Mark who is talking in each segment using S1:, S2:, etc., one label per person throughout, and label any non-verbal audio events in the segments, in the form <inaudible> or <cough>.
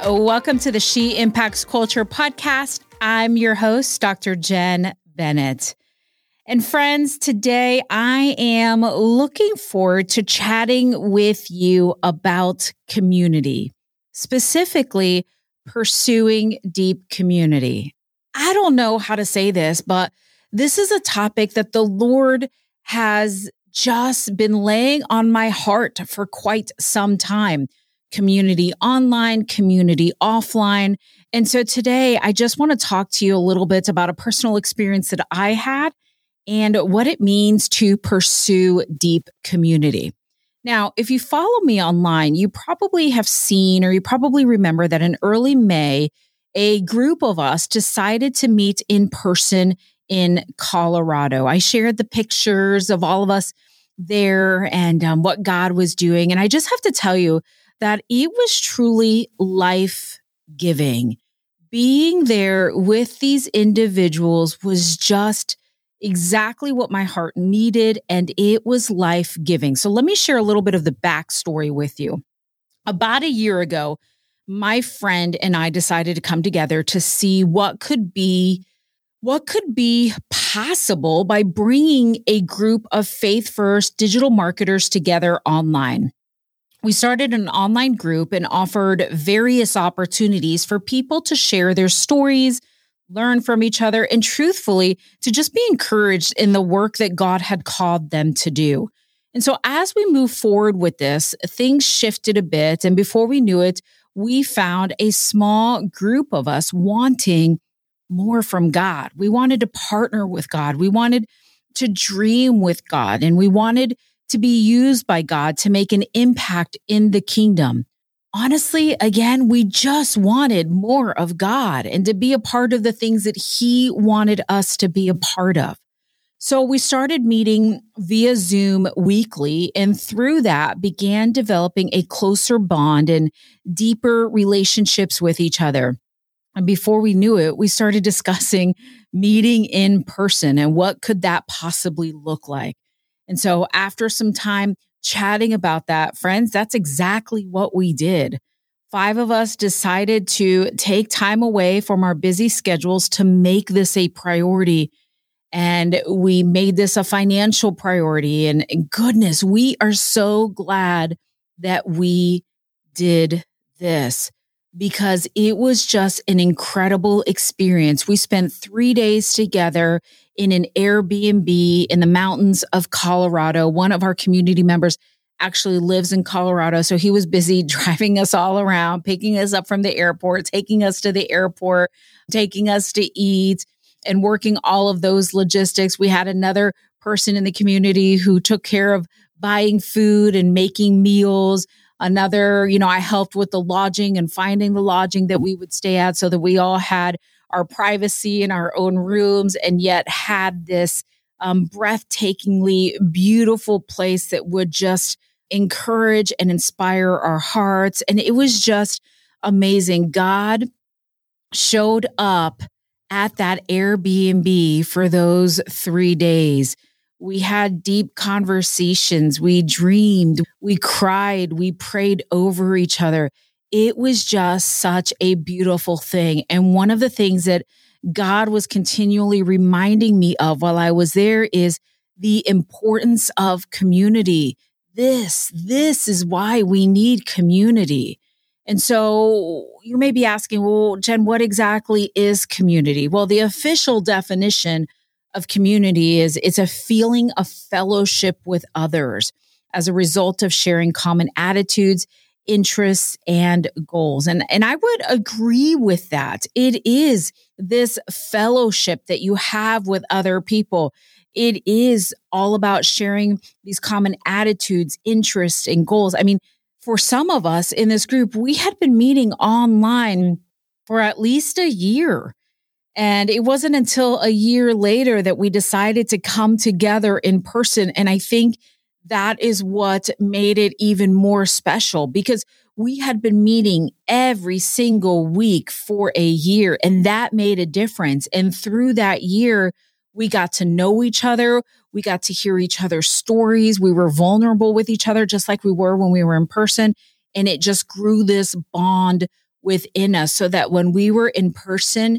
S1: Welcome to the She Impacts Culture podcast. I'm your host, Dr. Jen Bennett. And friends, today I am looking forward to chatting with you about community, specifically pursuing deep community. I don't know how to say this, but this is a topic that the Lord has just been laying on my heart for quite some time community online, community offline. And so today I just want to talk to you a little bit about a personal experience that I had and what it means to pursue deep community. Now, if you follow me online, you probably have seen or you probably remember that in early May, a group of us decided to meet in person in Colorado. I shared the pictures of all of us there and um, what God was doing. And I just have to tell you, that it was truly life giving. Being there with these individuals was just exactly what my heart needed, and it was life giving. So, let me share a little bit of the backstory with you. About a year ago, my friend and I decided to come together to see what could be what could be possible by bringing a group of faith first digital marketers together online we started an online group and offered various opportunities for people to share their stories, learn from each other, and truthfully, to just be encouraged in the work that God had called them to do. And so, as we move forward with this, things shifted a bit. And before we knew it, we found a small group of us wanting more from God. We wanted to partner with God. We wanted to dream with God. And we wanted to be used by God to make an impact in the kingdom. Honestly, again, we just wanted more of God and to be a part of the things that He wanted us to be a part of. So we started meeting via Zoom weekly and through that began developing a closer bond and deeper relationships with each other. And before we knew it, we started <laughs> discussing meeting in person and what could that possibly look like. And so after some time chatting about that, friends, that's exactly what we did. Five of us decided to take time away from our busy schedules to make this a priority. And we made this a financial priority. And, goodness, we are so glad that we did this because it was just an incredible experience. We spent three days together in an Airbnb in the mountains of Colorado. One of our community members actually lives in Colorado. So he was busy <laughs> driving us all around, picking us up from the airport, taking us to the airport, taking us to eat, and working all of those logistics. We had another person in the community who took care of buying food and making meals. Another, you know, I helped with the lodging and finding the lodging that we would stay at so that we all had our privacy in our own rooms and yet had this um, breathtakingly beautiful place that would just encourage and inspire our hearts. And it was just amazing. God showed up at that Airbnb for those three days. We had deep conversations. We dreamed. We cried. We prayed over each other it was just such a beautiful thing. And one of the things that God was continually reminding me of while I was there is the importance of community. This, this is why we need community. And so you may be asking, well, Jen, what exactly is community? Well, the official definition of community is it's a feeling of fellowship with others as a result of sharing common attitudes interests and goals. And, and I would agree with that. It is this fellowship that you have with other people. It is all about sharing these common attitudes, interests, and goals. I mean, for some of us in this group, we had been meeting online for at least a year. And it wasn't until a year later that we decided to come together in person. And I think that is what made it even more special because we had been meeting every single week for a year and that made a difference. And through that year, we got to know each other. We got to hear each other's stories. We were vulnerable with each other, just like we were when we were in person. And it just grew this bond within us so that when we were in person,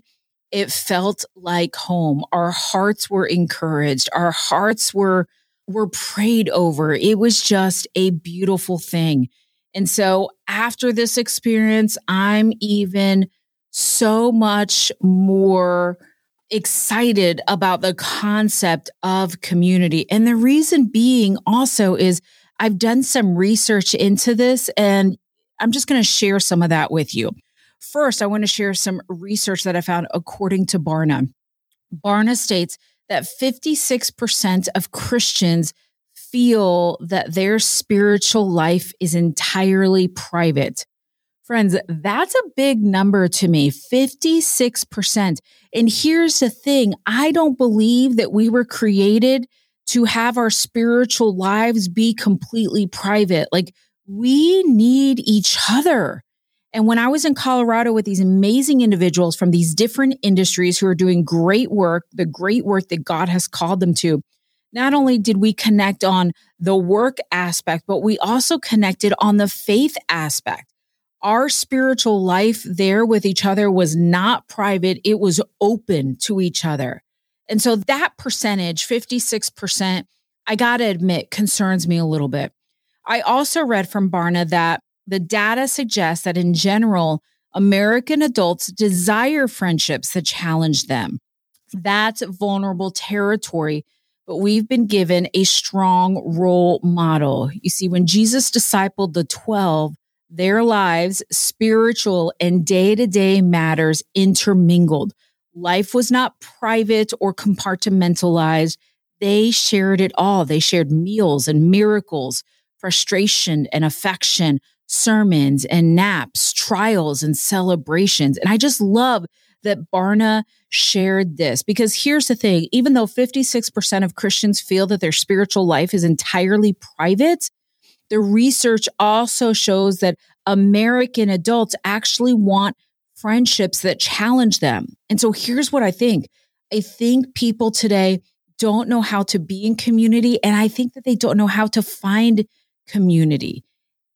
S1: it felt like home. Our hearts were encouraged. Our hearts were, were prayed over. It was just a beautiful thing. And so after this experience, I'm even so much more excited about the concept of community. And the reason being also is I've done some research into this and I'm just going to share some of that with you. First, I want to share some research that I found according to Barna. Barna states that 56% of Christians feel that their spiritual life is entirely private. Friends, that's a big number to me 56%. And here's the thing I don't believe that we were created to have our spiritual lives be completely private. Like, we need each other. And when I was in Colorado with these amazing individuals from these different industries who are doing great work, the great work that God has called them to, not only did we connect on the work aspect, but we also connected on the faith aspect. Our spiritual life there with each other was not private, it was open to each other. And so that percentage, 56%, I got to admit, concerns me a little bit. I also read from Barna that the data suggests that in general, American adults desire friendships that challenge them. That's vulnerable territory, but we've been given a strong role model. You see, when Jesus discipled the 12, their lives, spiritual and day to day matters intermingled. Life was not private or compartmentalized. They shared it all. They shared meals and miracles, frustration and affection, sermons and naps, trials and celebrations. And I just love that Barna shared this because here's the thing even though 56% of Christians feel that their spiritual life is entirely private, the research also shows that American adults actually want friendships that challenge them. And so here's what I think I think people today don't know how to be in community, and I think that they don't know how to find community.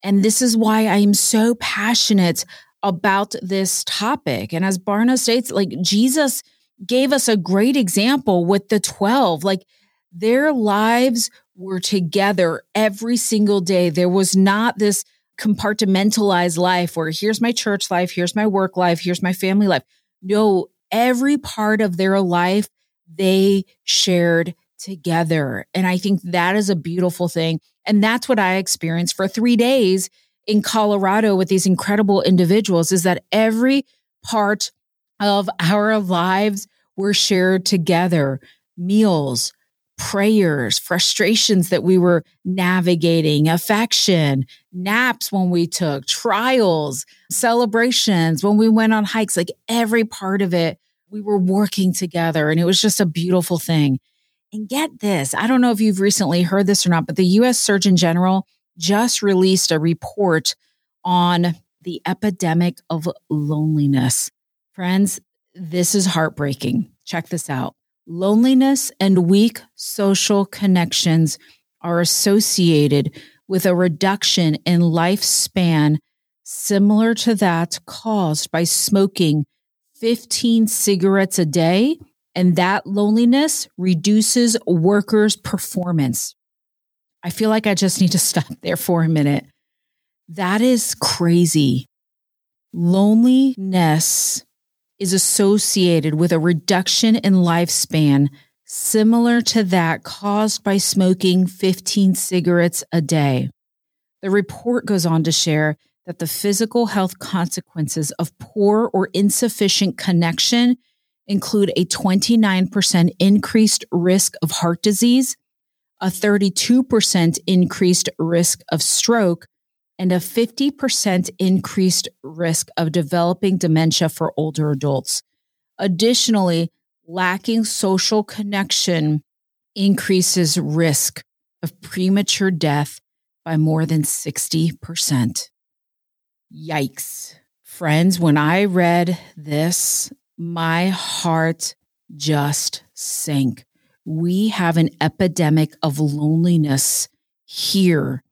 S1: And this is why I am so passionate about this topic. And as Barna states, like Jesus gave us a great example with the 12, like their lives were together every single day. There was not this compartmentalized life where here's my church life, here's my work life, here's my family life. No, every part of their life they shared together. And I think that is a beautiful thing. And that's what I experienced for three days in Colorado with these incredible individuals is that every part of our lives were shared together meals, prayers, frustrations that we were navigating, affection, naps when we took, trials, celebrations when we went on hikes, like every part of it, we were working together. And it was just a beautiful thing. And get this I don't know if you've recently heard this or not, but the US Surgeon General just released a report on the epidemic of loneliness. Friends, this is heartbreaking. Check this out. Loneliness and weak social connections are associated with a reduction in lifespan similar to that caused by smoking 15 cigarettes a day and that loneliness reduces workers' performance. I feel like I just need to stop <laughs> there for a minute. That is crazy. Loneliness is associated with a reduction in lifespan similar to that caused by smoking 15 cigarettes a day. The report goes on to share that the physical health consequences of poor or insufficient connection include a 29% increased risk of heart disease, a 32% increased risk of stroke, and a 50% increased risk of developing dementia for older adults. Additionally, lacking social connection increases risk of premature death by more than 60%. Yikes. Friends, when I read this, my heart just sank. We have an epidemic of loneliness here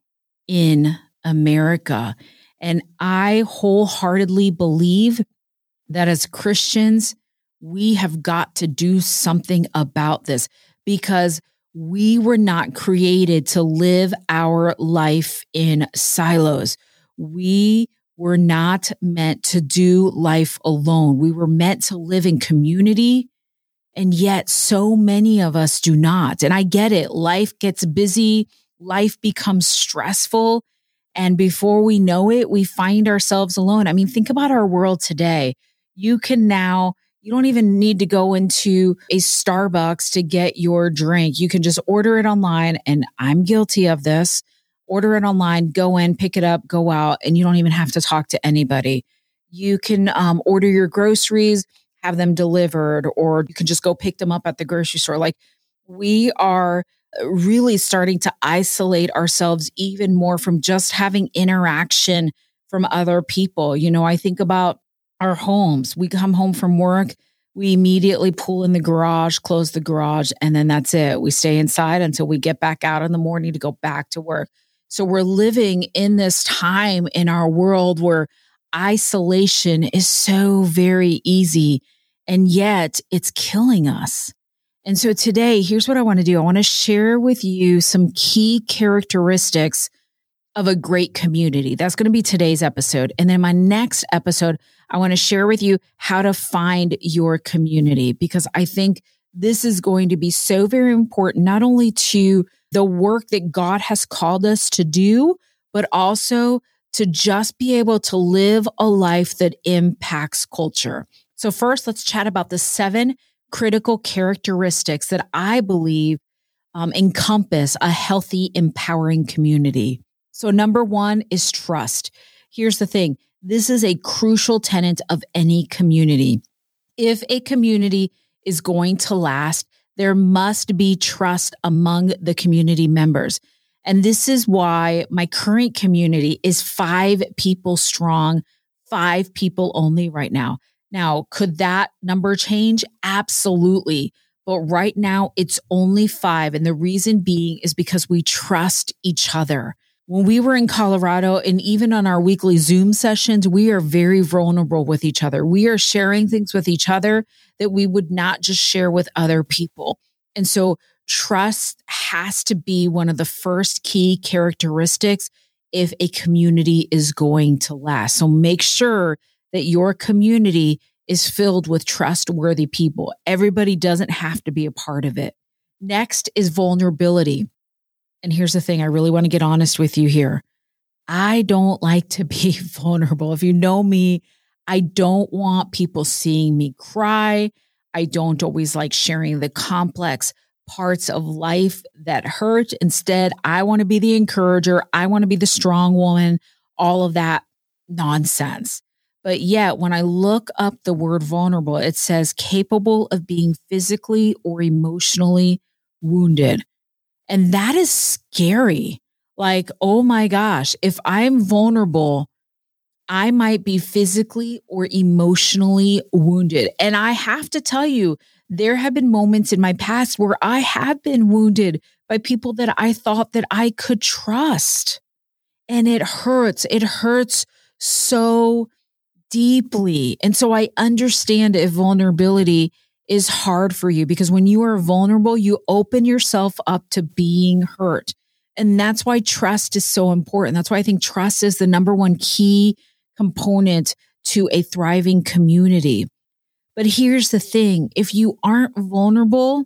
S1: in America. And I wholeheartedly believe that as Christians, we have got to do something about this because we were not created to live our life in silos. We were not meant to do life alone. We were meant to live in community. And yet so many of us do not. And I get it. Life gets busy. Life becomes stressful. And before we know it, we find ourselves alone. I mean, think about our world today. You can now you don't even need to go into a Starbucks to get your drink. You can just order it online. And I'm guilty of this. Order it online, go in, pick it up, go out, and you don't even have to talk to anybody. You can um, order your groceries, have them delivered, or you can just go pick them up at the grocery store. Like we are really starting to isolate ourselves even more from just having interaction from other people. You know, I think about our homes. We come home from work, we immediately pull in the garage, close the garage, and then that's it. We stay inside until we get back out in the morning to go back to work. So we're living in this time in our world where isolation is so very easy, and yet it's killing us. And so today, here's what I want to do I want to share with you some key characteristics of a great community. That's going to be today's episode. And then my next episode, I want to share with you how to find your community because I think this is going to be so very important, not only to the work that God has called us to do, but also to just be able to live a life that impacts culture. So, first, let's chat about the seven critical characteristics that I believe um, encompass a healthy, empowering community. So, number one is trust. Here's the thing this is a crucial tenet of any community. If a community is going to last, there must be trust among the community members. And this is why my current community is five people strong, five people only right now. Now, could that number change? Absolutely. But right now, it's only five. And the reason being is because we trust each other when we were in Colorado and even on our weekly Zoom sessions, we are very vulnerable with each other. We are sharing things with each other that we would not just share with other people. And so trust has to be one of the first key characteristics if a community is going to last. So make sure that your community is filled with trustworthy people. Everybody doesn't have to be a part of it. Next is vulnerability. And here's the thing I really want to get honest with you here. I don't like to be <laughs> vulnerable. If you know me, I don't want people seeing me cry. I don't always like sharing the complex parts of life that hurt. Instead, I want to be the encourager. I want to be the strong woman, all of that nonsense. But yet, when I look up the word vulnerable, it says capable of being physically or emotionally wounded. And that is scary. Like, oh my gosh, if I'm vulnerable, I might be physically or emotionally wounded. And I have to tell you, there have been moments in my past where I have been wounded by people that I thought that I could trust. And it hurts. It hurts so deeply. And so I understand if vulnerability is hard for you because when you are vulnerable, you open yourself up to being hurt. And that's why trust is so important. That's why I think trust is the number one key component to a thriving community. But here's the thing if you aren't vulnerable,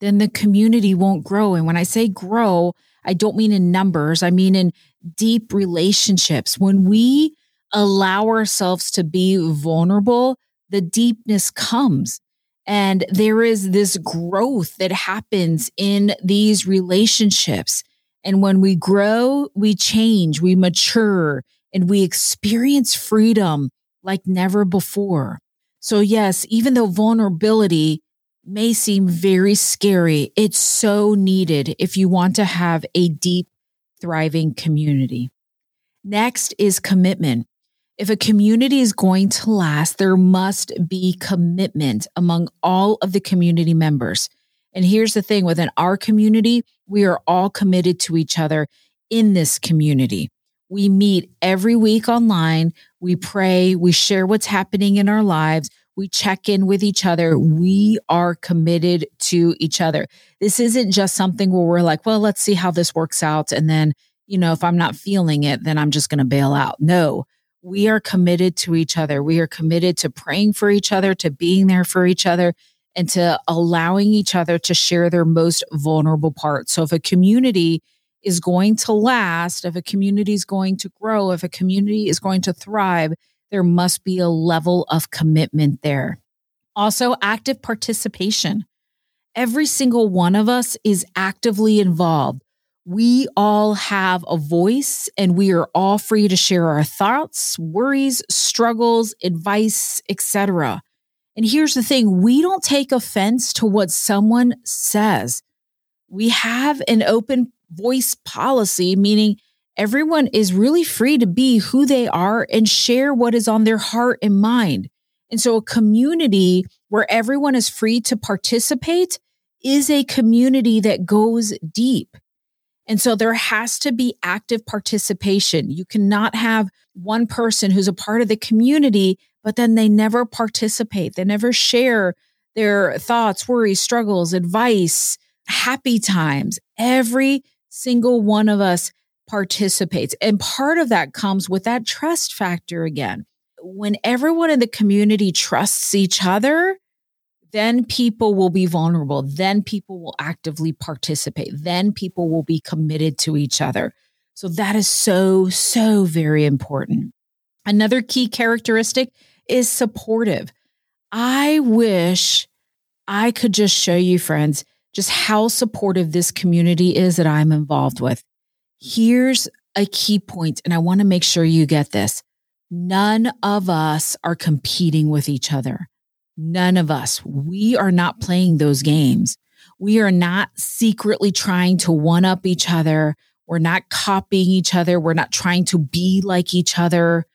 S1: then the community won't grow. And when I say grow, I don't mean in numbers, I mean in deep relationships. When we allow ourselves to be vulnerable, the deepness comes. And there is this growth that happens in these relationships. And when we grow, we change, we mature, and we experience freedom like never before. So, yes, even though vulnerability may seem very scary, it's so needed if you want to have a deep, thriving community. Next is commitment. If a community is going to last, there must be commitment among all of the community members. And here's the thing within our community, we are all committed to each other in this community. We meet every week online. We pray. We share what's happening in our lives. We check in with each other. We are committed to each other. This isn't just something where we're like, well, let's see how this works out. And then, you know, if I'm not feeling it, then I'm just going to bail out. No, we are committed to each other. We are committed to praying for each other, to being there for each other, and to allowing each other to share their most vulnerable parts. So if a community is going to last, if a community is going to grow, if a community is going to thrive, there must be a level of commitment there. Also, active participation. Every single one of us is actively involved. We all have a voice and we are all free to share our thoughts, worries, struggles, advice, etc. And here's the thing, we don't take offense to what someone says. We have an open voice policy, meaning everyone is really free to be who they are and share what is on their heart and mind. And so a community where everyone is free to participate is a community that goes deep. And so there has to be active participation. You cannot have one person who's a part of the community, but then they never participate. They never share their thoughts, worries, struggles, advice, happy times. Every single one of us participates. And part of that comes with that trust factor again. When everyone in the community trusts each other, then people will be vulnerable. Then people will actively participate. Then people will be committed to each other. So that is so, so very important. Another key characteristic is supportive. I wish I could just show you, friends, just how supportive this community is that I'm involved with. Here's a key point, and I want to make sure you get this. None of us are competing with each other. None of us. We are not playing those games. We are not secretly trying to one up each other. We're not copying each other. We're not trying to be like each other.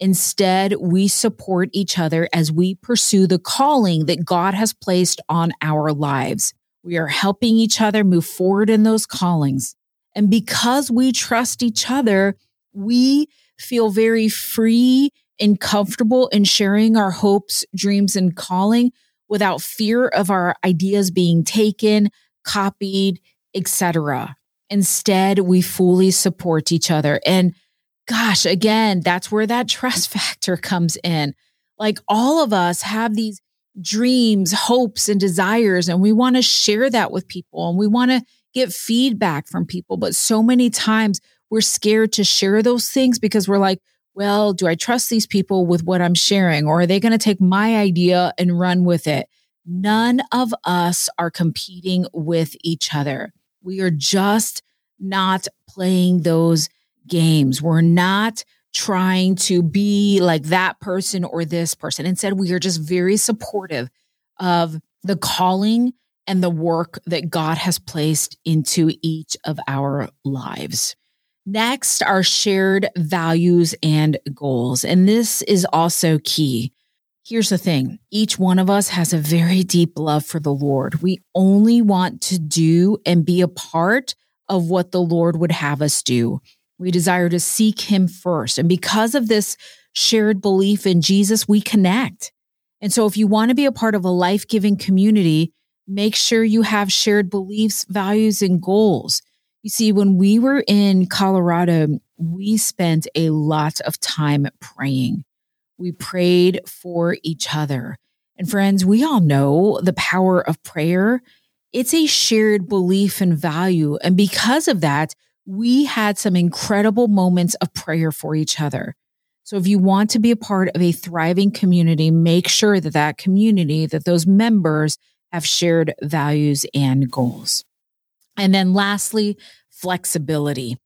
S1: Instead, we support each other as we pursue the calling that God has placed on our lives. We are helping each other move forward in those callings. And because we trust each other, we feel very free and comfortable in sharing our hopes, dreams, and calling without fear of our ideas being taken, copied, etc. Instead, we fully support each other. And gosh, again, that's where that <laughs> trust factor comes in. Like all of us have these dreams, hopes, and desires. And we want to share that with people and we want to get feedback from people. But so many times we're scared to share those things because we're like, well, do I trust these people with what I'm sharing? Or are they going to take my idea and run with it? None of us are competing with each other. We are just not playing those games. We're not trying to be like that person or this person. Instead, we are just very supportive of the calling and the work that God has placed into each of our lives. Next are shared values and goals. And this is also key. Here's the thing each one of us has a very deep love for the Lord. We only want to do and be a part of what the Lord would have us do. We desire to seek him first. And because of this shared belief in Jesus, we connect. And so if you want to be a part of a life giving community, make sure you have shared beliefs, values, and goals. You see, when we were in Colorado, we spent a lot of time praying. We prayed for each other. And friends, we all know the power of prayer. It's a shared belief and value. And because of that, we had some incredible moments of prayer for each other. So if you want to be a part of a thriving community, make sure that that community, that those members have shared values and goals. And then lastly, flexibility.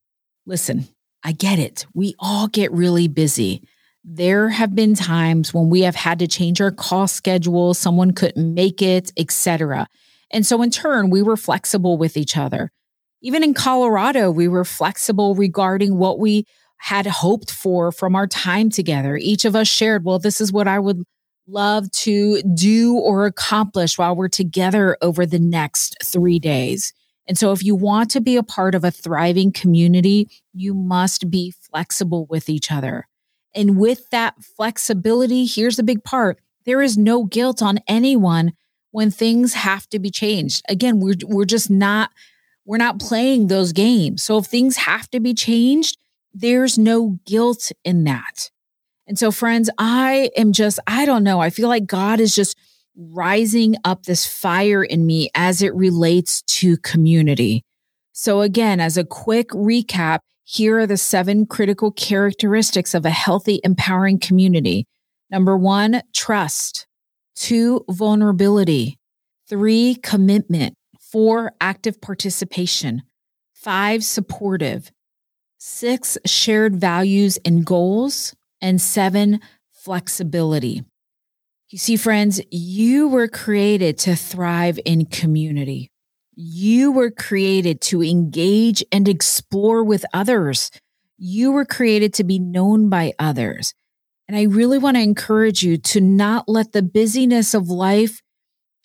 S1: Listen, I get it. We all get really busy. There have been times when we have had to change our call schedule, someone couldn't make it, etc. And so in turn, we were flexible with each other. Even in Colorado, we were flexible regarding what we had hoped for from our time together. Each of us shared, well, this is what I would love to do or accomplish while we're together over the next three days. And so, if you want to be a part of a thriving community, you must be flexible with each other. And with that flexibility, here's the big part there is no guilt on anyone when things have to be changed. Again, we're, we're just not, we're not playing those games. So if things have to be changed, there's no guilt in that. And so, friends, I am just, I don't know. I feel like God is just rising up this fire in me as it relates to community. So, again, as a quick recap, here are the seven critical characteristics of a healthy, empowering community. Number one, trust. Two, vulnerability. Three, commitment. Four, active participation. Five, supportive. Six, shared values and goals. And seven, flexibility. You see, friends, you were created to thrive in community. You were created to engage and explore with others. You were created to be known by others. And I really want to encourage you to not let the busyness of life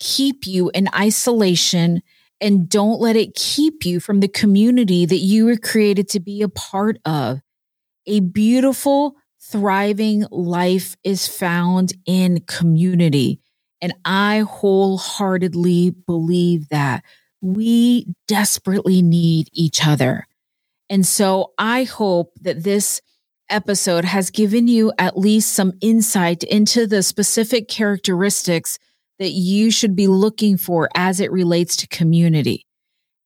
S1: keep you in isolation and don't let it keep you from the community that you were created to be a part of. A beautiful, thriving life is found in community. And I wholeheartedly believe that we desperately need each other. And so I hope that this episode has given you at least some insight into the specific characteristics that you should be looking for as it relates to community.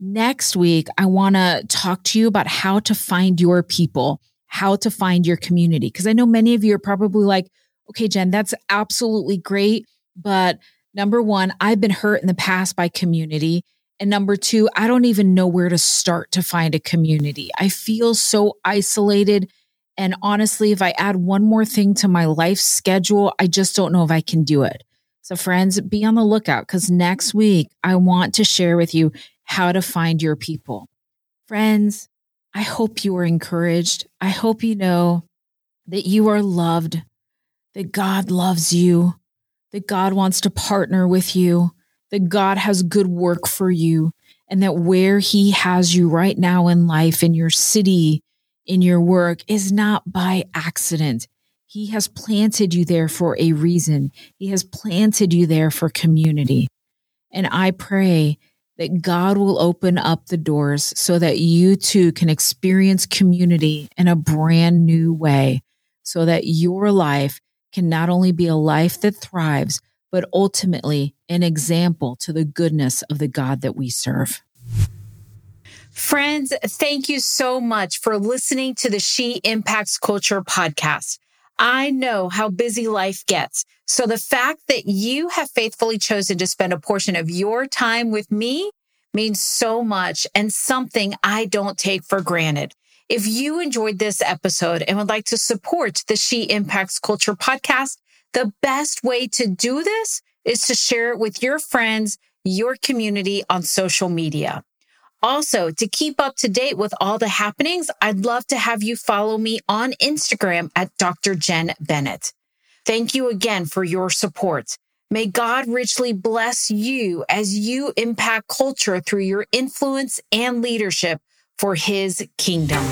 S1: Next week, I want to talk to you about how to find your people how to find your community. Because I know many of you are probably like, okay, Jen, that's absolutely great. But number one, I've been hurt in the past by community. And number two, I don't even know where to start to find a community. I feel so isolated. And honestly, if I add one more thing to my life schedule, I just don't know if I can do it. So, friends, be on the lookout because next week I want to share with you how to find your people. Friends, I hope you are encouraged. I hope you know that you are loved, that God loves you, that God wants to partner with you, that God has good work for you, and that where He has you right now in life, in your city, in your work, is not by accident. He has planted you there for a reason. He has planted you there for community. And I pray that God will open up the doors so that you too can experience community in a brand new way, so that your life can not only be a life that thrives, but ultimately an example to the goodness of the God that we serve. Friends, thank you so much for listening to the She Impacts Culture podcast. I know how busy life gets. So the fact that you have faithfully chosen to spend a portion of your time with me means so much and something I don't take for granted. If you enjoyed this episode and would like to support the She Impacts Culture podcast, the best way to do this is to share it with your friends, your community on social media. Also, to keep up to date with all the happenings, I'd love to have you follow me on Instagram at Dr. Jen Bennett. Thank you again for your support. May God richly bless you as you impact culture through your influence and leadership for his kingdom.